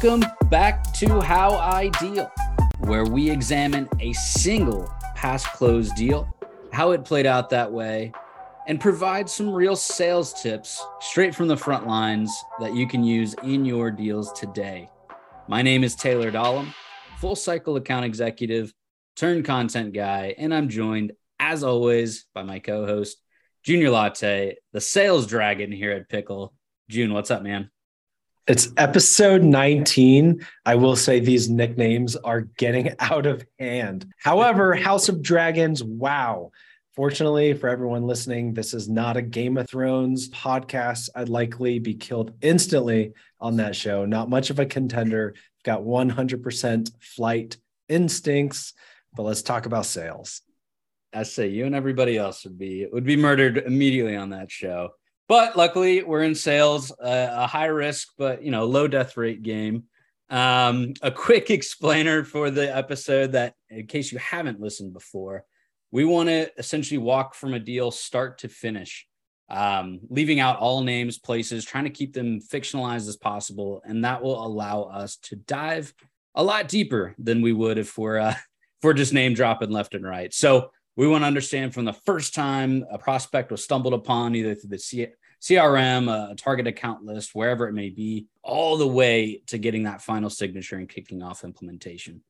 Welcome back to How I Deal, where we examine a single past close deal, how it played out that way, and provide some real sales tips straight from the front lines that you can use in your deals today. My name is Taylor Dahlem, full cycle account executive, turn content guy, and I'm joined, as always, by my co host, Junior Lartey, the sales dragon here at Pickle. June, what's up, man? It's episode 19. I will say these nicknames are getting out of hand. However, House of Dragons, wow. Fortunately, for everyone listening, this is not a Game of Thrones podcast. I'd likely be killed instantly on that show. Not much of a contender. Got 100% flight instincts, but let's talk about sales. I say you and everybody else would be would be murdered immediately on that show. But luckily, we're in sales, uh, a high risk, but you know, low death rate game. Um, a quick explainer for the episode that, in case you haven't listened before, we want to essentially walk from a deal start to finish, um, leaving out all names, places, trying to keep them fictionalized as possible, and that will allow us to dive a lot deeper than we would if we're uh, if we're just name dropping left and right. So we want to understand from the first time a prospect was stumbled upon, either through the CRM, a target account list, wherever it may be, all the way to getting that final signature and kicking off implementation.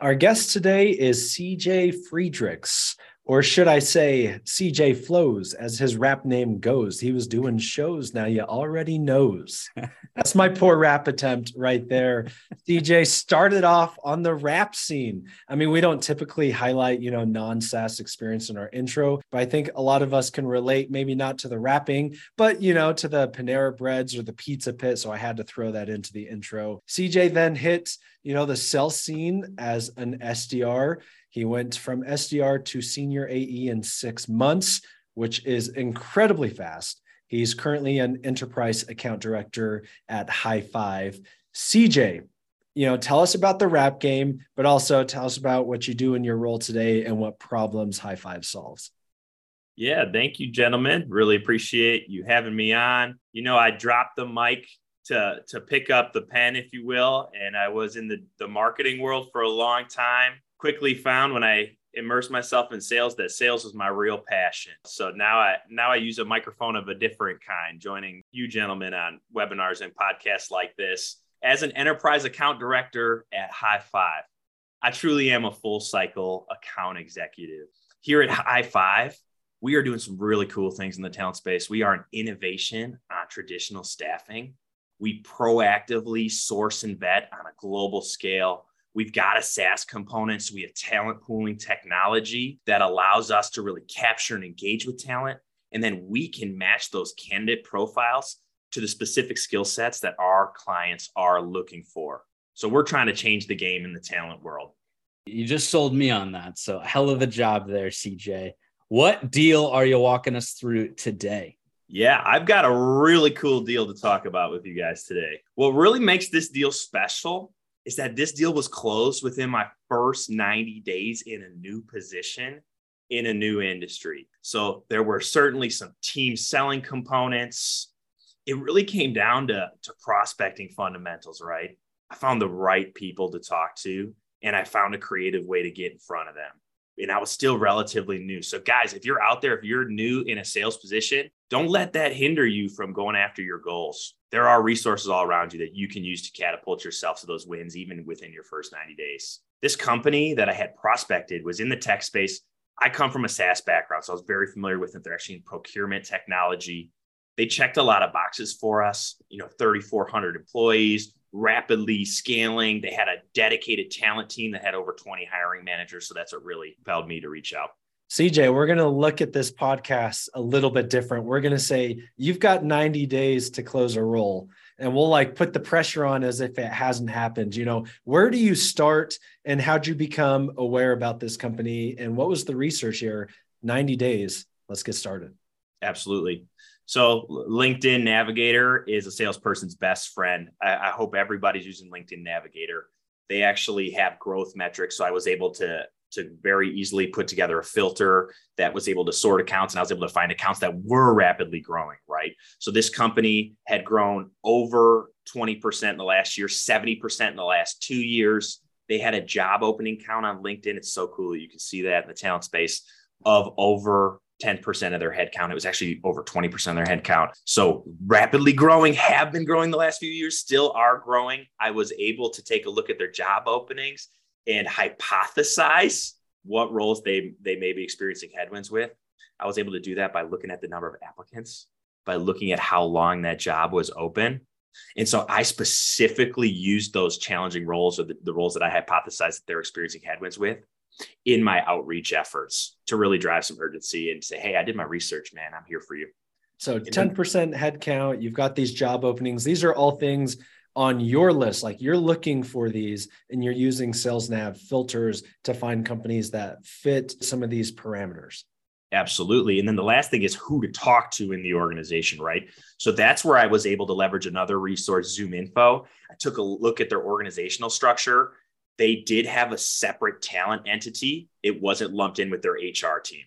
Our guest today is CJ Friedrichs, or should I say CJ Flows, as his rap name goes. He was doing shows now, you already knows. That's my poor rap attempt right there. CJ started off on the rap scene. I mean, we don't typically highlight, you know, non SaaS experience in our intro, but I think a lot of us can relate, maybe not to the rapping, but, you know, to the Panera Breads or the Pizza Pit. So I had to throw that into the intro. CJ then hit, you know, the cell scene as an SDR. He went from SDR to senior AE in six months, which is incredibly fast. He's currently an enterprise account director at High5. CJ, you know, tell us about the rap game, but also tell us about what you do in your role today and what problems High5 solves. Yeah, thank you, gentlemen. Really appreciate you having me on. You know, I dropped the mic to to pick up the pen, if you will, and I was in the the marketing world for a long time. Quickly found when I immersed myself in sales that sales was my real passion. So now i now i use a microphone of a different kind joining you gentlemen on webinars and podcasts like this. As an enterprise account director at high five i truly am a full cycle account executive. Here at High5 we are doing some really cool things in the talent space. We are an innovation on traditional staffing. We proactively source and vet on a global scale We've got a SaaS component. So we have talent pooling technology that allows us to really capture and engage with talent. And then we can match those candidate profiles to the specific skill sets that our clients are looking for. So we're trying to change the game in the talent world. You just sold me on that. So hell of a job there, CJ. What deal are you walking us through today? Yeah, I've got a really cool deal to talk about with you guys today. What really makes this deal special is that this deal was closed within my first 90 days in a new position in a new industry. So there were certainly some team selling components. It really came down to, to prospecting fundamentals, right? I found the right people to talk to, and I found a creative way to get in front of them and I was still relatively new. So, guys, if you're out there, if you're new in a sales position, don't let that hinder you from going after your goals. There are resources all around you that you can use to catapult yourself to those wins, even within your first 90 days. This company that I had prospected was in the tech space. I come from a SaaS background, so I was very familiar with it. They're actually in procurement technology. They checked a lot of boxes for us, you know, 3,400 employees, rapidly scaling. They had a dedicated talent team that had over 20 hiring managers. So that's what really compelled me to reach out. CJ, we're going to look at this podcast a little bit different. We're going to say you've got 90 days to close a role and we'll like put the pressure on as if it hasn't happened. You know, where do you start and how'd you become aware about this company and what was the research here? 90 days. Let's get started. Absolutely. So LinkedIn Navigator is a salesperson's best friend. I, I, hope everybody's using LinkedIn Navigator. They actually have growth metrics. So I was able to to very easily put together a filter that was able to sort accounts and I was able to find accounts that were rapidly growing, right? So this company had grown over 20% in the last year, 70% in the last two years. They had a job opening count on LinkedIn. It's so cool. That you can see that in the talent space of over 10% of their headcount. It was actually over 20% of their headcount. So rapidly growing, have been growing the last few years, still are growing. I was able to take a look at their job openings and hypothesize what roles they, they may be experiencing headwinds with. I was able to do that by looking at the number of applicants, by looking at how long that job was open. And so I specifically used those challenging roles or the, the roles that I hypothesized that they're experiencing headwinds with in my outreach efforts to really drive some urgency and say, hey, I did my research, man. I'm here for you. So 10% headcount, you've got these job openings. These are all things on your list. Like you're looking for these and you're using SalesNav filters to find companies that fit some of these parameters. Absolutely. And then the last thing is who to talk to in the organization, right? So that's where I was able to leverage another resource, ZoomInfo. I took a look at their organizational structure they did have a separate talent entity. It wasn't lumped in with their HR team.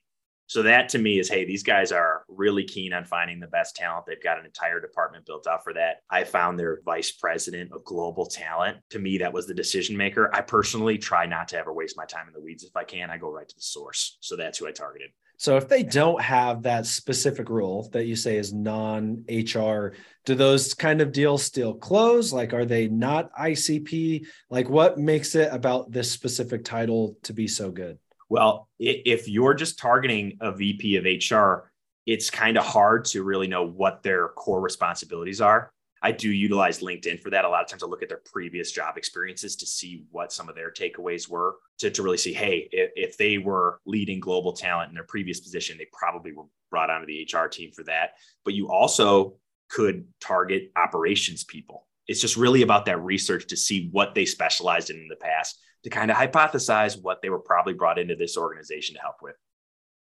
So that to me is, hey, these guys are really keen on finding the best talent. They've got an entire department built out for that. I found their vice president of global talent. To me, that was the decision maker. I personally try not to ever waste my time in the weeds. If I can, I go right to the source. So that's who I targeted. So if they don't have that specific rule that you say is non HR, do those kind of deals still close? Like, are they not ICP? Like, what makes it about this specific title to be so good? Well, if you're just targeting a VP of HR, it's kind of hard to really know what their core responsibilities are. I do utilize LinkedIn for that. A lot of times I look at their previous job experiences to see what some of their takeaways were to, to really see, hey, if, if they were leading global talent in their previous position, they probably were brought onto the HR team for that. But you also could target operations people. It's just really about that research to see what they specialized in in the past to kind of hypothesize what they were probably brought into this organization to help with.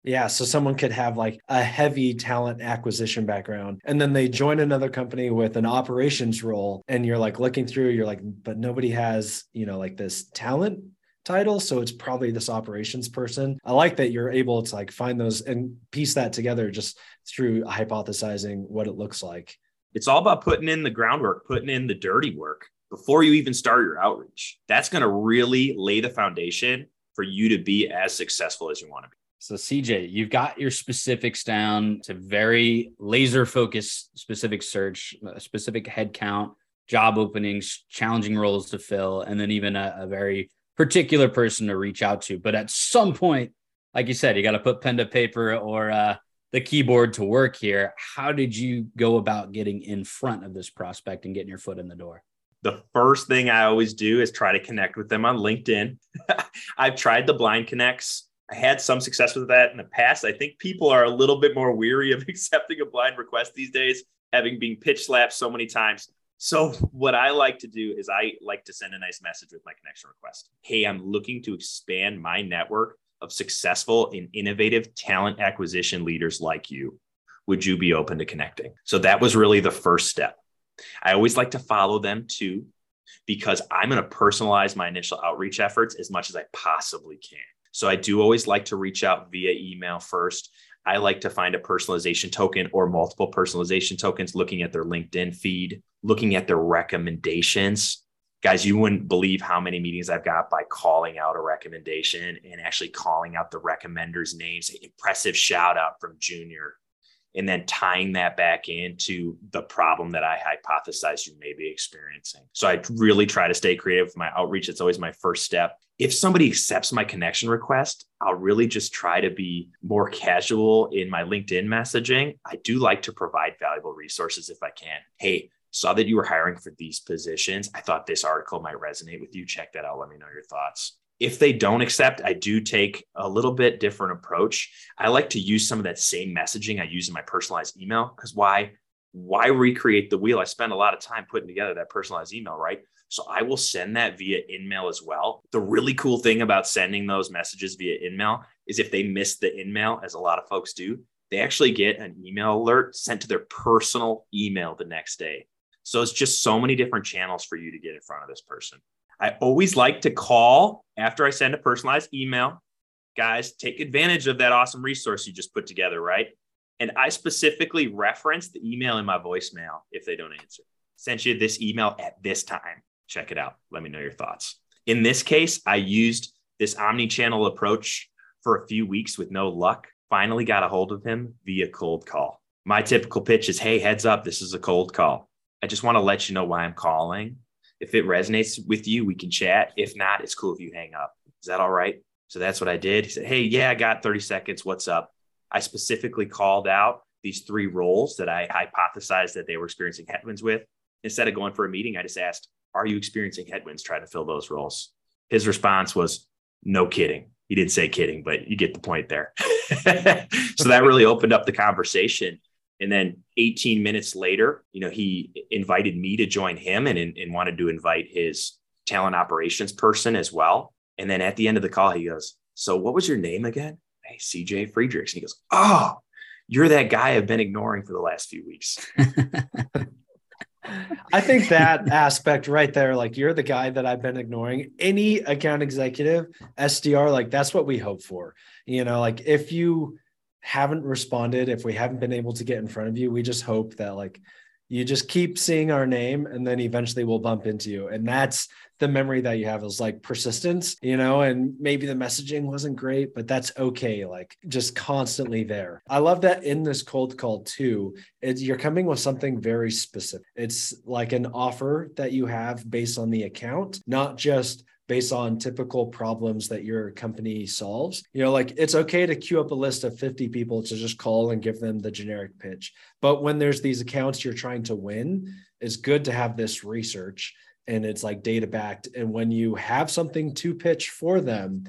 Yeah. So someone could have like a heavy talent acquisition background and then they join another company with an operations role. And you're like looking through, you're like, but nobody has, you know, like this talent title. So it's probably this operations person. I like that you're able to like find those and piece that together just through hypothesizing what it looks like. It's all about putting in the groundwork, putting in the dirty work before you even start your outreach. That's going to really lay the foundation for you to be as successful as you want to be. So, CJ, you've got your specifics down to very laser focused specific search, specific headcount, job openings, challenging roles to fill, and then even a, a very particular person to reach out to. But at some point, like you said, you got to put pen to paper or uh, the keyboard to work here. How did you go about getting in front of this prospect and getting your foot in the door? the first thing I always do is try to connect with them on LinkedIn. I've tried the blind connects. I had some success with that in the past. I think people are a little bit more weary of accepting a blind request these days, having been pitch slapped so many times. So, what I like to do is I like to send a nice message with my connection request. Hey, I'm looking to expand my network of successful and innovative talent acquisition leaders like you. Would you be open to connecting? So, that was really the first step. I always like to follow them too, because I'm going to personalize my initial outreach efforts as much as I possibly can. So I do always like to reach out via email first. I like to find a personalization token or multiple personalization tokens, looking at their LinkedIn feed, looking at their recommendations. Guys, you wouldn't believe how many meetings I've got by calling out a recommendation and actually calling out the recommender's names. Impressive shout out from Junior and then tying that back into the problem that I hypothesize you may be experiencing. So I really try to stay creative with my outreach. It's always my first step. If somebody accepts my connection request, I'll really just try to be more casual in my LinkedIn messaging. I do like to provide valuable resources if I can. Hey, saw that you were hiring for these positions. I thought this article might resonate with you. Check that out. Let me know your thoughts if they don't accept, I do take a little bit different approach. I like to use some of that same messaging I use in my personalized email because why? Why recreate the wheel? I spend a lot of time putting together that personalized email, right? So I will send that via InMail as well. The really cool thing about sending those messages via InMail is if they miss the InMail, as a lot of folks do, they actually get an email alert sent to their personal email the next day. So it's just so many different channels for you to get in front of this person. I always like to call after I send a personalized email. Guys, take advantage of that awesome resource you just put together, right? And I specifically reference the email in my voicemail if they don't answer. Sent you this email at this time. Check it out. Let me know your thoughts. In this case, I used this omni channel approach for a few weeks with no luck. Finally got a hold of him via cold call. My typical pitch is Hey, heads up, this is a cold call. I just want to let you know why I'm calling. If it resonates with you, we can chat. If not, it's cool if you hang up. Is that all right? So that's what I did. He said, Hey, yeah, I got 30 seconds. What's up? I specifically called out these three roles that I hypothesized that they were experiencing headwinds with. Instead of going for a meeting, I just asked, Are you experiencing headwinds trying to fill those roles? His response was, No kidding. He didn't say kidding, but you get the point there. so that really opened up the conversation. And then 18 minutes later, you know, he invited me to join him and, and wanted to invite his talent operations person as well. And then at the end of the call, he goes, So what was your name again? Hey, CJ Friedrichs. And he goes, Oh, you're that guy I've been ignoring for the last few weeks. I think that aspect right there, like you're the guy that I've been ignoring. Any account executive, SDR, like that's what we hope for. You know, like if you haven't responded, if we haven't been able to get in front of you, we just hope that like you just keep seeing our name and then eventually we'll bump into you. And that's the memory that you have is like persistence, you know, and maybe the messaging wasn't great, but that's okay. Like just constantly there. I love that in this cold call too, it's, you're coming with something very specific. It's like an offer that you have based on the account, not just based on typical problems that your company solves. You know, like it's okay to queue up a list of 50 people to just call and give them the generic pitch. But when there's these accounts you're trying to win, it's good to have this research and it's like data backed. And when you have something to pitch for them,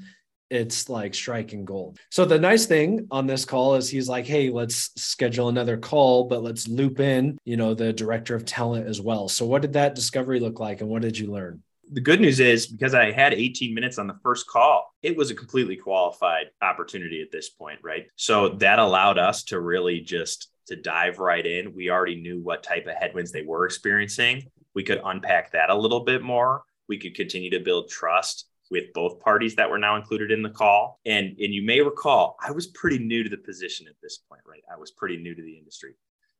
it's like striking gold. So the nice thing on this call is he's like, "Hey, let's schedule another call, but let's loop in, you know, the director of talent as well." So what did that discovery look like and what did you learn? The good news is because I had 18 minutes on the first call, it was a completely qualified opportunity at this point, right? So that allowed us to really just to dive right in. We already knew what type of headwinds they were experiencing we could unpack that a little bit more. We could continue to build trust with both parties that were now included in the call. And, and you may recall, I was pretty new to the position at this point, right? I was pretty new to the industry.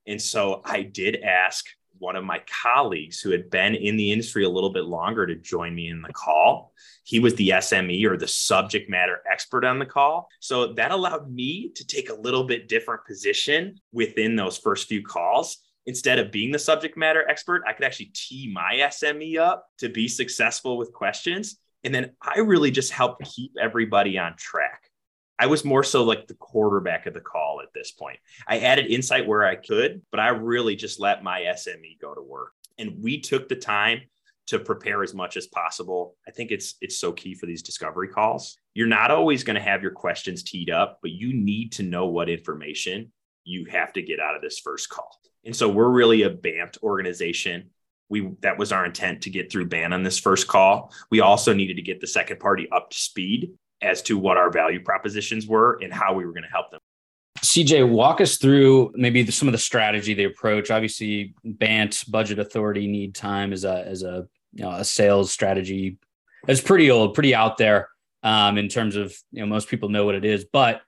And so I did ask one of my colleagues who had been in the industry a little bit longer to join me in the call. He was the SME or the subject matter expert on the call. So that allowed me to take a little bit different position within those first few calls instead of being the subject matter expert, I could actually tee my SME up to be successful with questions. And then I really just helped keep everybody on track. I was more so like the quarterback of the call at this point. I added insight where I could, but I really just let my SME go to work. And we took the time to prepare as much as possible. I think it's it's so key for these discovery calls. You're not always going to have your questions teed up, but you need to know what information you have to get out of this first call. And so we're really a BANT organization. We that was our intent to get through BANT on this first call. We also needed to get the second party up to speed as to what our value propositions were and how we were going to help them. CJ, walk us through maybe the, some of the strategy the approach. Obviously, BANT, budget authority, need time as a as a you know a sales strategy. It's pretty old, pretty out there um, in terms of you know most people know what it is, but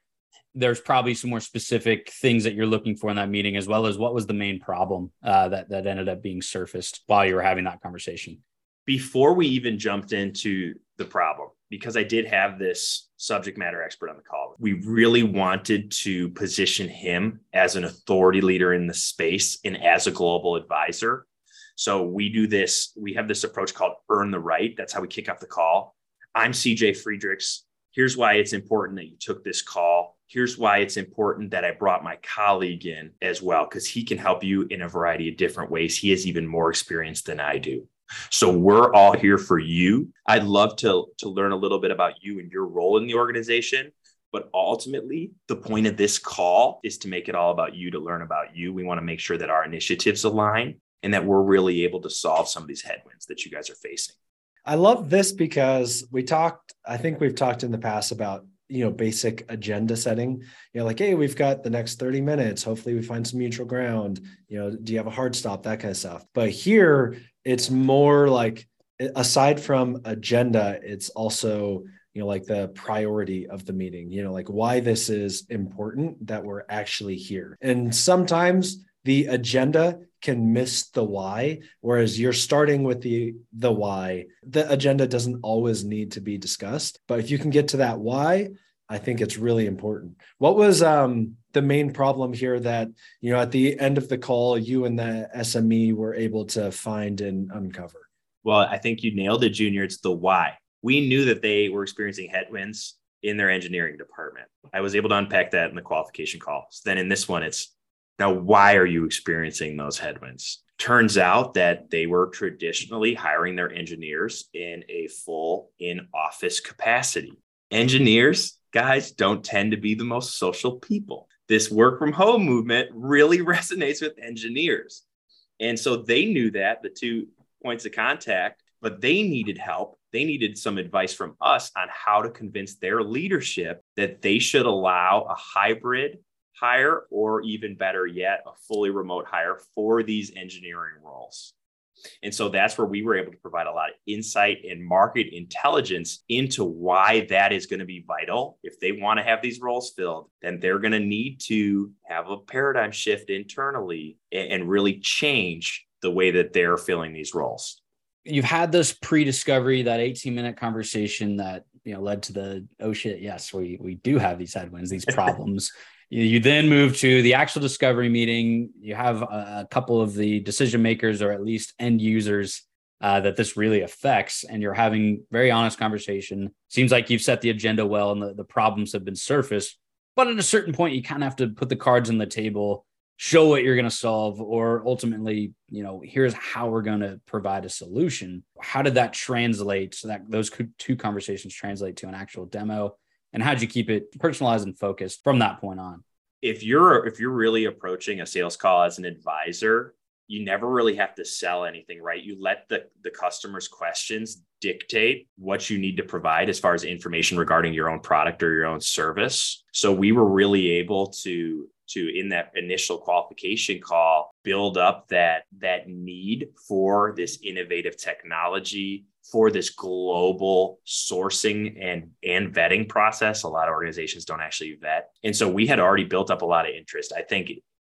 there's probably some more specific things that you're looking for in that meeting, as well as what was the main problem uh, that that ended up being surfaced while you were having that conversation. Before we even jumped into the problem, because I did have this subject matter expert on the call, we really wanted to position him as an authority leader in the space and as a global advisor. So we do this, we have this approach called earn the right. That's how we kick off the call. I'm CJ Friedrichs. Here's why it's important that you took this call here's why it's important that I brought my colleague in as well, because he can help you in a variety of different ways. He has even more experience than I do. So we're all here for you. I'd love to, to learn a little bit about you and your role in the organization. But ultimately, the point of this call is to make it all about you, to learn about you. We want to make sure that our initiatives align and that we're really able to solve some of these headwinds that you guys are facing. I love this because we talked, I think we've talked in the past about you know basic agenda setting you know like hey we've got the next 30 minutes hopefully we find some mutual ground you know do you have a hard stop that kind of stuff but here it's more like aside from agenda it's also you know like the priority of the meeting you know like why this is important that we're actually here. And sometimes the agenda can miss the why whereas you're starting with the the why. The agenda doesn't always need to be discussed but if you can get to that why i think it's really important. What was um the main problem here that you know at the end of the call you and the sme were able to find and uncover well i think you nailed it junior it's the why we knew that they were experiencing headwinds in their engineering department i was able to unpack that in the qualification call so then in this one it's now, why are you experiencing those headwinds? Turns out that they were traditionally hiring their engineers in a full in office capacity. Engineers, guys, don't tend to be the most social people. This work from home movement really resonates with engineers. And so they knew that, the two points of contact, but they needed help. They needed some advice from us on how to convince their leadership that they should allow a hybrid hire, or even better yet, a fully remote hire for these engineering roles. And so that's where we were able to provide a lot of insight and market intelligence into why that is going to be vital. If they want to have these roles filled, then they're going to need to have a paradigm shift internally and really change the way that they're filling these roles. You've had this pre-discovery, that 18 minute conversation that you know led to the oh shit, yes, we we do have these headwinds, these problems. You then move to the actual discovery meeting. You have a, couple of the decision makers, or at least end users, uh, that this really affects, and you're having very honest conversation. Seems like you've set the agenda well, and the, the problems have been surfaced. But at a certain point, you kind of have to put the cards on the table, show what you're going to solve, or ultimately, you know, here's how we're going to provide a solution. How did that translate? So that those two conversations translate to an actual demo and how'd you keep it personalized and focused from that point on? If you're if you're really approaching a sales call as an advisor you never really have to sell anything right? You let the the customer's questions dictate what you need to provide as far as information regarding your own product or your own service. So we were really able to to in that initial qualification call build up that that need for this innovative technology for this global sourcing and and vetting process a lot of organizations don't actually vet. And so we had already built up a lot of interest. I think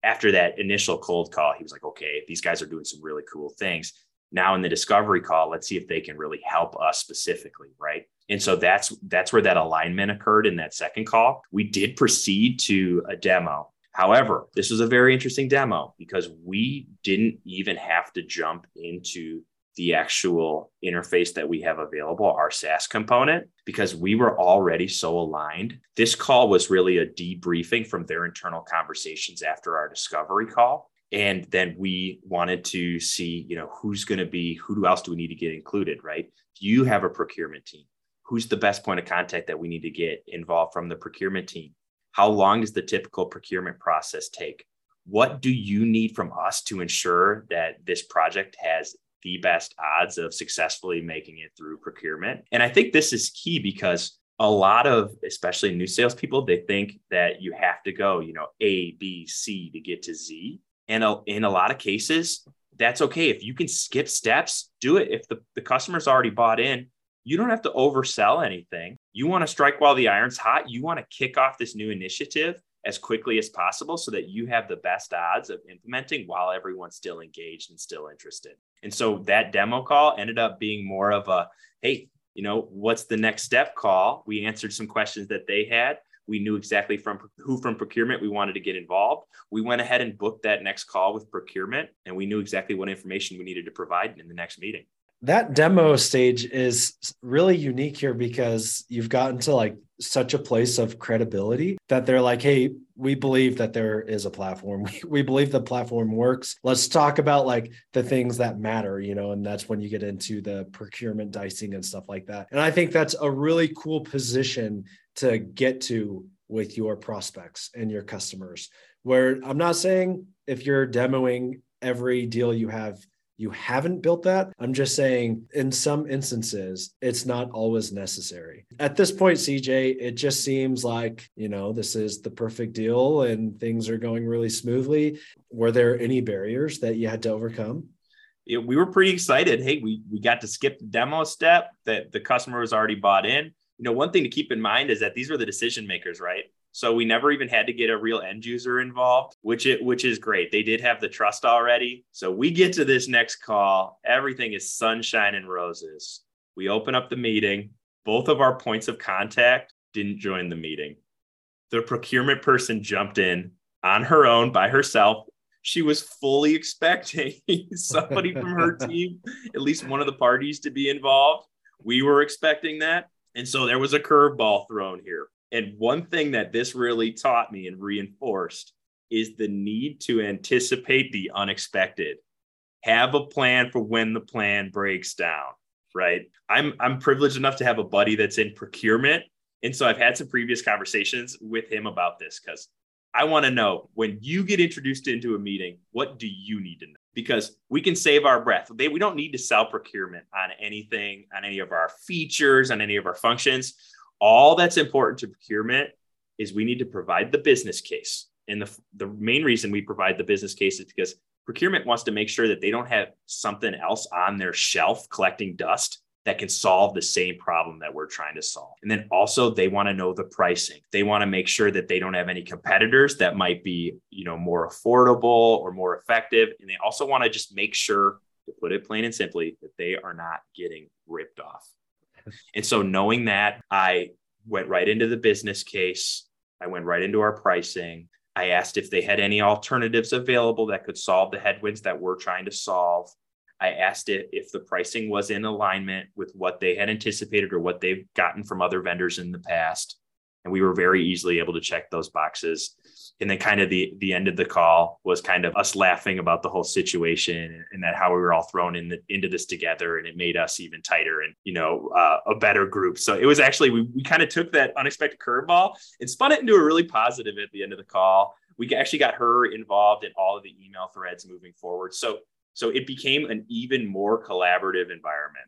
after that initial cold call he was like okay these guys are doing some really cool things. Now in the discovery call let's see if they can really help us specifically right? And so that's that's where that alignment occurred in that second call. We did proceed to a demo. However, this was a very interesting demo because we didn't even have to jump into the actual interface that we have available, our SaaS component, because we were already so aligned. This call was really a debriefing from their internal conversations after our discovery call. And then we wanted to see, you know, who's going to be, who else do we need to get included, right? Do you have a procurement team. Who's the best point of contact that we need to get involved from the procurement team? How long does the typical procurement process take? What do you need from us to ensure that this project has the best odds of successfully making it through procurement? And I think this is key because a lot of especially new salespeople they think that you have to go you know a b c to get to z and in a lot of cases that's okay if you can skip steps do it if the, the customer's already bought in you don't have to oversell anything. You want to strike while the iron's hot. You want to kick off this new initiative as quickly as possible so that you have the best odds of implementing while everyone's still engaged and still interested. And so that demo call ended up being more of a hey, you know, what's the next step call? We answered some questions that they had. We knew exactly from who from procurement we wanted to get involved. We went ahead and booked that next call with procurement, and we knew exactly what information we needed to provide in the next meeting that demo stage is really unique here because you've gotten to like such a place of credibility that they're like, hey, we believe that there is a platform. We, believe the platform works. Let's talk about like the things that matter, you know, and that's when you get into the procurement dicing and stuff like that. And I think that's a really cool position to get to with your prospects and your customers. Where I'm not saying if you're demoing every deal you have you haven't built that. I'm just saying, in some instances, it's not always necessary. At this point, CJ, it just seems like, you know, this is the perfect deal and things are going really smoothly. Were there any barriers that you had to overcome? Yeah, we were pretty excited. Hey, we, we got to skip the demo step that the customer was already bought in. You know, one thing to keep in mind is that these were the decision makers, right? So we never even had to get a real end user involved, which it which is great. They did have the trust already. So we get to this next call. Everything is sunshine and roses. We open up the meeting. Both of our points of contact didn't join the meeting. The procurement person jumped in on her own by herself. She was fully expecting somebody from her team, at least one of the parties, to be involved. We were expecting that. And so there was a curveball thrown here. And one thing that this really taught me and reinforced is the need to anticipate the unexpected. Have a plan for when the plan breaks down, right? I'm I'm privileged enough to have a buddy that's in procurement. And so I've had some previous conversations with him about this cuz I want to know when you get introduced into a meeting, what do you need to know? Because we can save our breath. They, we don't need to sell procurement on anything, on any of our features, on any of our functions. All that's important to procurement is we need to provide the business case. And the, the main reason we provide the business case is because procurement wants to make sure that they don't have something else on their shelf collecting dust that can solve the same problem that we're trying to solve. And then also they want to know the pricing. They want to make sure that they don't have any competitors that might be, you know, more affordable or more effective. And they also want to just make sure to put it plain and simply that they are not getting ripped off. And so knowing that, I went right into the business case. I went right into our pricing. I asked if they had any alternatives available that could solve the headwinds that we're trying to solve. I asked it if the pricing was in alignment with what they had anticipated or what they've gotten from other vendors in the past. And we were very easily able to check those boxes. And then kind of the the end of the call was kind of us laughing about the whole situation and that how we were all thrown in the, into this together and it made us even tighter and you know uh, a better group. So it was actually we, we kind of took that unexpected curveball and spun it into a really positive at the end of the call. We actually got her involved in all of the email threads moving forward. So so it became an even more collaborative environment.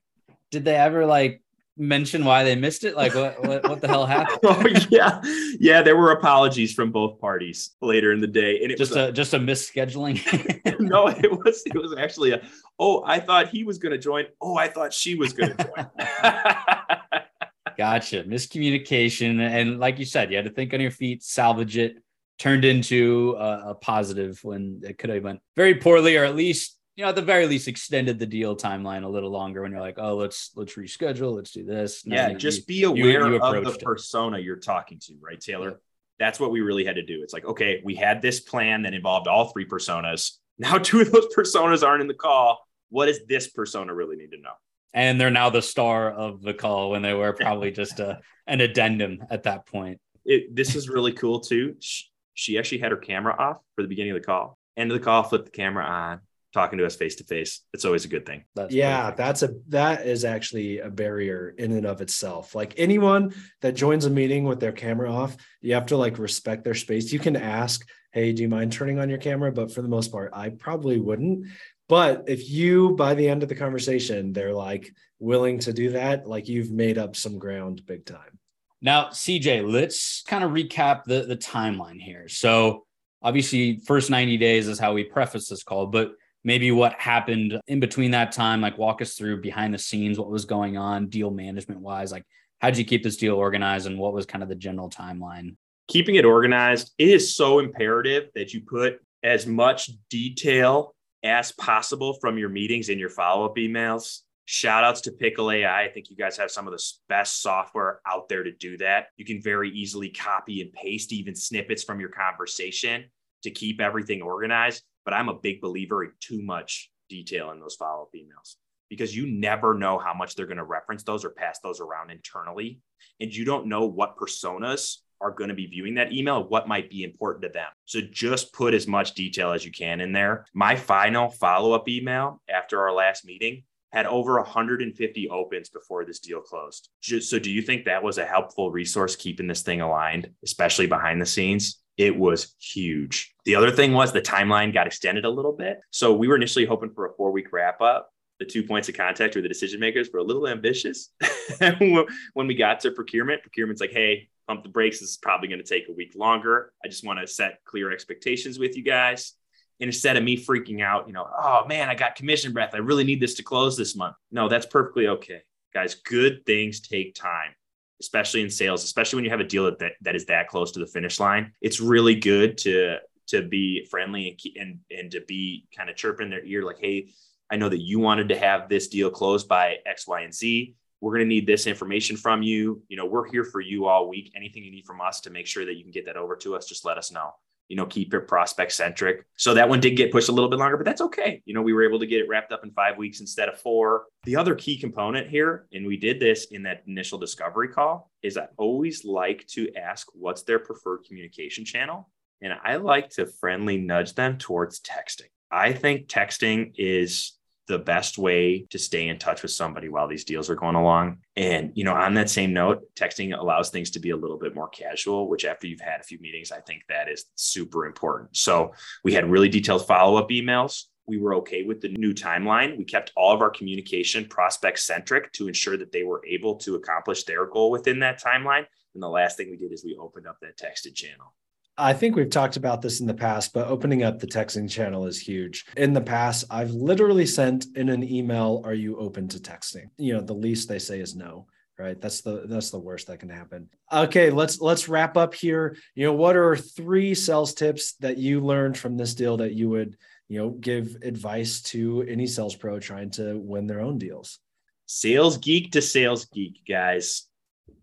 Did they ever like mention why they missed it? Like what what, what the hell happened? oh yeah, yeah. There were apologies from both parties later in the day, and it just was a, a just a misscheduling. no, it was it was actually a. Oh, I thought he was going to join. Oh, I thought she was going to join. gotcha. Miscommunication, and like you said, you had to think on your feet, salvage it. Turned into a, a positive when it could have went very poorly, or at least you know, at the very least, extended the deal timeline a little longer when you're like, oh, let's let's reschedule, let's do this. yeah, just be aware you, you of the persona you're talking to, right, Taylor? Yeah. That's what we really had to do. It's like, okay, we had this plan that involved all three personas. Now, two of those personas aren't in the call. What does this persona really need to know? And they're now the star of the call when they were probably just a, an addendum at that point. It, this is really cool too. She, she actually had her camera off for the beginning of the call. End of the call, flipped the camera on talking to us face to face. It's always a good thing. That's yeah, perfect. that's a that is actually a barrier in and of itself. Like anyone that joins a meeting with their camera off, you have to like respect their space. You can ask, "Hey, do you mind turning on your camera?" But for the most part, I probably wouldn't. But if you by the end of the conversation, they're like willing to do that, like you've made up some ground big time. Now, CJ, let's kind of recap the the timeline here. So, obviously, first 90 days is how we preface this call, but maybe what happened in between that time like walk us through behind the scenes what was going on deal management wise like how did you keep this deal organized and what was kind of the general timeline? Keeping it organized it is so imperative that you put as much detail as possible from your meetings in your follow-up emails. Shout outs to pickle ai i. Think you guys have some of the best software out there to do that. You can very easily copy and paste even snippets from your conversation to keep everything organized but I'm a big believer in too much detail in those follow up emails because you never know how much they're going to reference those or pass those around internally. And you don't know what personas are going to be viewing that email, what might be important to them. So just put as much detail as you can in there. My final follow up email after our last meeting had over 150 opens before this deal closed. So, do you think that was a helpful resource keeping this thing aligned, especially behind the scenes? It was huge. The other thing was the timeline got extended a little bit. So we were initially hoping for a four week wrap up. The two points of contact or the decision makers were a little ambitious. when we got to procurement, procurement's like, hey, pump the brakes. This is probably going to take a week longer. I just want to set clear expectations with you guys. And instead of me freaking out, you know, oh man, I got commission breath. I really need this to close this month. No, that's perfectly okay. Guys, good things take time. Especially in sales, especially when you have a deal that, that, is that close to the finish line. It's really good to to be friendly and and, and to be kind of chirping their ear like, hey, I know that you wanted to have this deal closed by X, Y, and Z. We're going to need this information from you. You know, we're here for you all week. Anything you need from us to make sure that you can get that over to us, just let us know you know, keep it prospect centric. So that one did get pushed a little bit longer, but that's okay. You know, we were able to get it wrapped up in five weeks instead of four. The other key component here, and we did this in that initial discovery call, is I always like to ask what's their preferred communication channel. And I like to friendly nudge them towards texting. I think texting is the best way to stay in touch with somebody while these deals are going along. And, you know, on that same note, texting allows things to be a little bit more casual, which after you've had a few meetings, I think that is super important. So we had really detailed follow up emails. We were okay with the new timeline. We kept all of our communication prospect centric to ensure that they were able to accomplish their goal within that timeline. And the last thing we did is we opened up that texted channel. I think we've talked about this in the past, but opening up the texting channel is huge. In the past, I've literally sent in an email, "Are you open to texting?" You know, the least they say is no, right? That's the that's the worst that can happen. Okay, let's let's wrap up here. You know, what are three sales tips that you learned from this deal that you would, you know, give advice to any sales pro trying to win their own deals? Sales geek to sales geek, guys.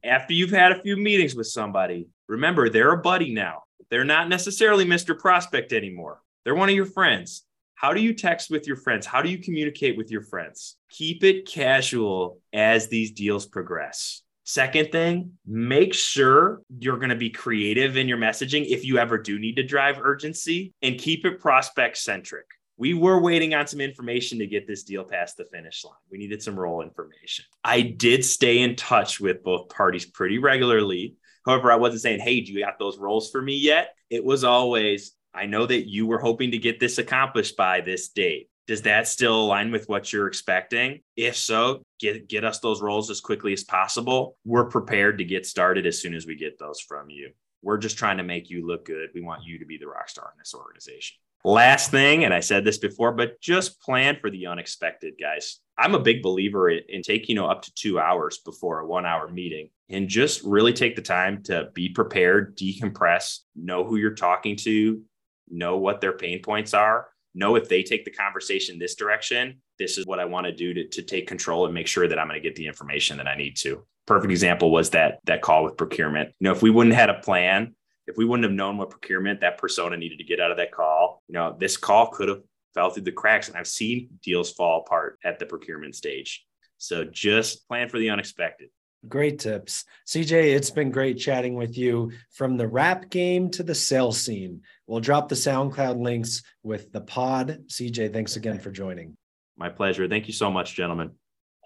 After you've had a few meetings with somebody, remember they're a buddy now they're not necessarily Mr. Prospect anymore. They're one of your friends. How do you text with your friends? How do you communicate with your friends? Keep it casual as these deals progress. Second thing, make sure you're going to be creative in your messaging if you ever do need to drive urgency and keep it prospect centric. We were waiting on some information to get this deal past the finish line. We needed some role information. I did stay in touch with both parties pretty regularly However, I wasn't saying, hey, do you got those roles for me yet? It was always, I know that you were hoping to get this accomplished by this date. Does that still align with what you're expecting? If so, get get us those roles as quickly as possible. We're prepared to get started as soon as we get those from you. We're just trying to make you look good. We want you to be the rock star in this organization. Last thing, and I said this before, but just plan for the unexpected, guys. I'm a big believer in, in taking you know up to two hours before a one hour meeting and just really take the time to be prepared, decompress, know who you're talking to, know what their pain points are, know if they take the conversation this direction, this is what I want to do to, take control and make sure that I'm going to get the information that I need to. Perfect example was that that call with procurement. You know, if we wouldn't had a plan, if we wouldn't have known what procurement that persona needed to get out of that call, you know, this call could have fell through the cracks. And I've seen deals fall apart at the procurement stage. So just plan for the unexpected. Great tips. CJ, it's been great chatting with you from the rap game to the sales scene. We'll drop the SoundCloud links with the pod. CJ, thanks again for joining. My pleasure. Thank you so much, gentlemen.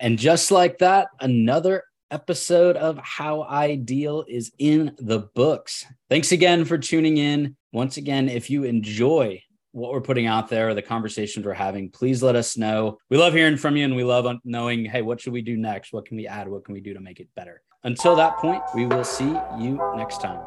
And just like that, another episode of How I Deal is in the books. Thanks again for tuning in. Once again, if you enjoy what we're putting out there, the conversations we're having, please let us know. We love hearing from you and we love knowing, hey, what should we do next? What can we add? What can we do to make it better? Until that point, we will see you next time.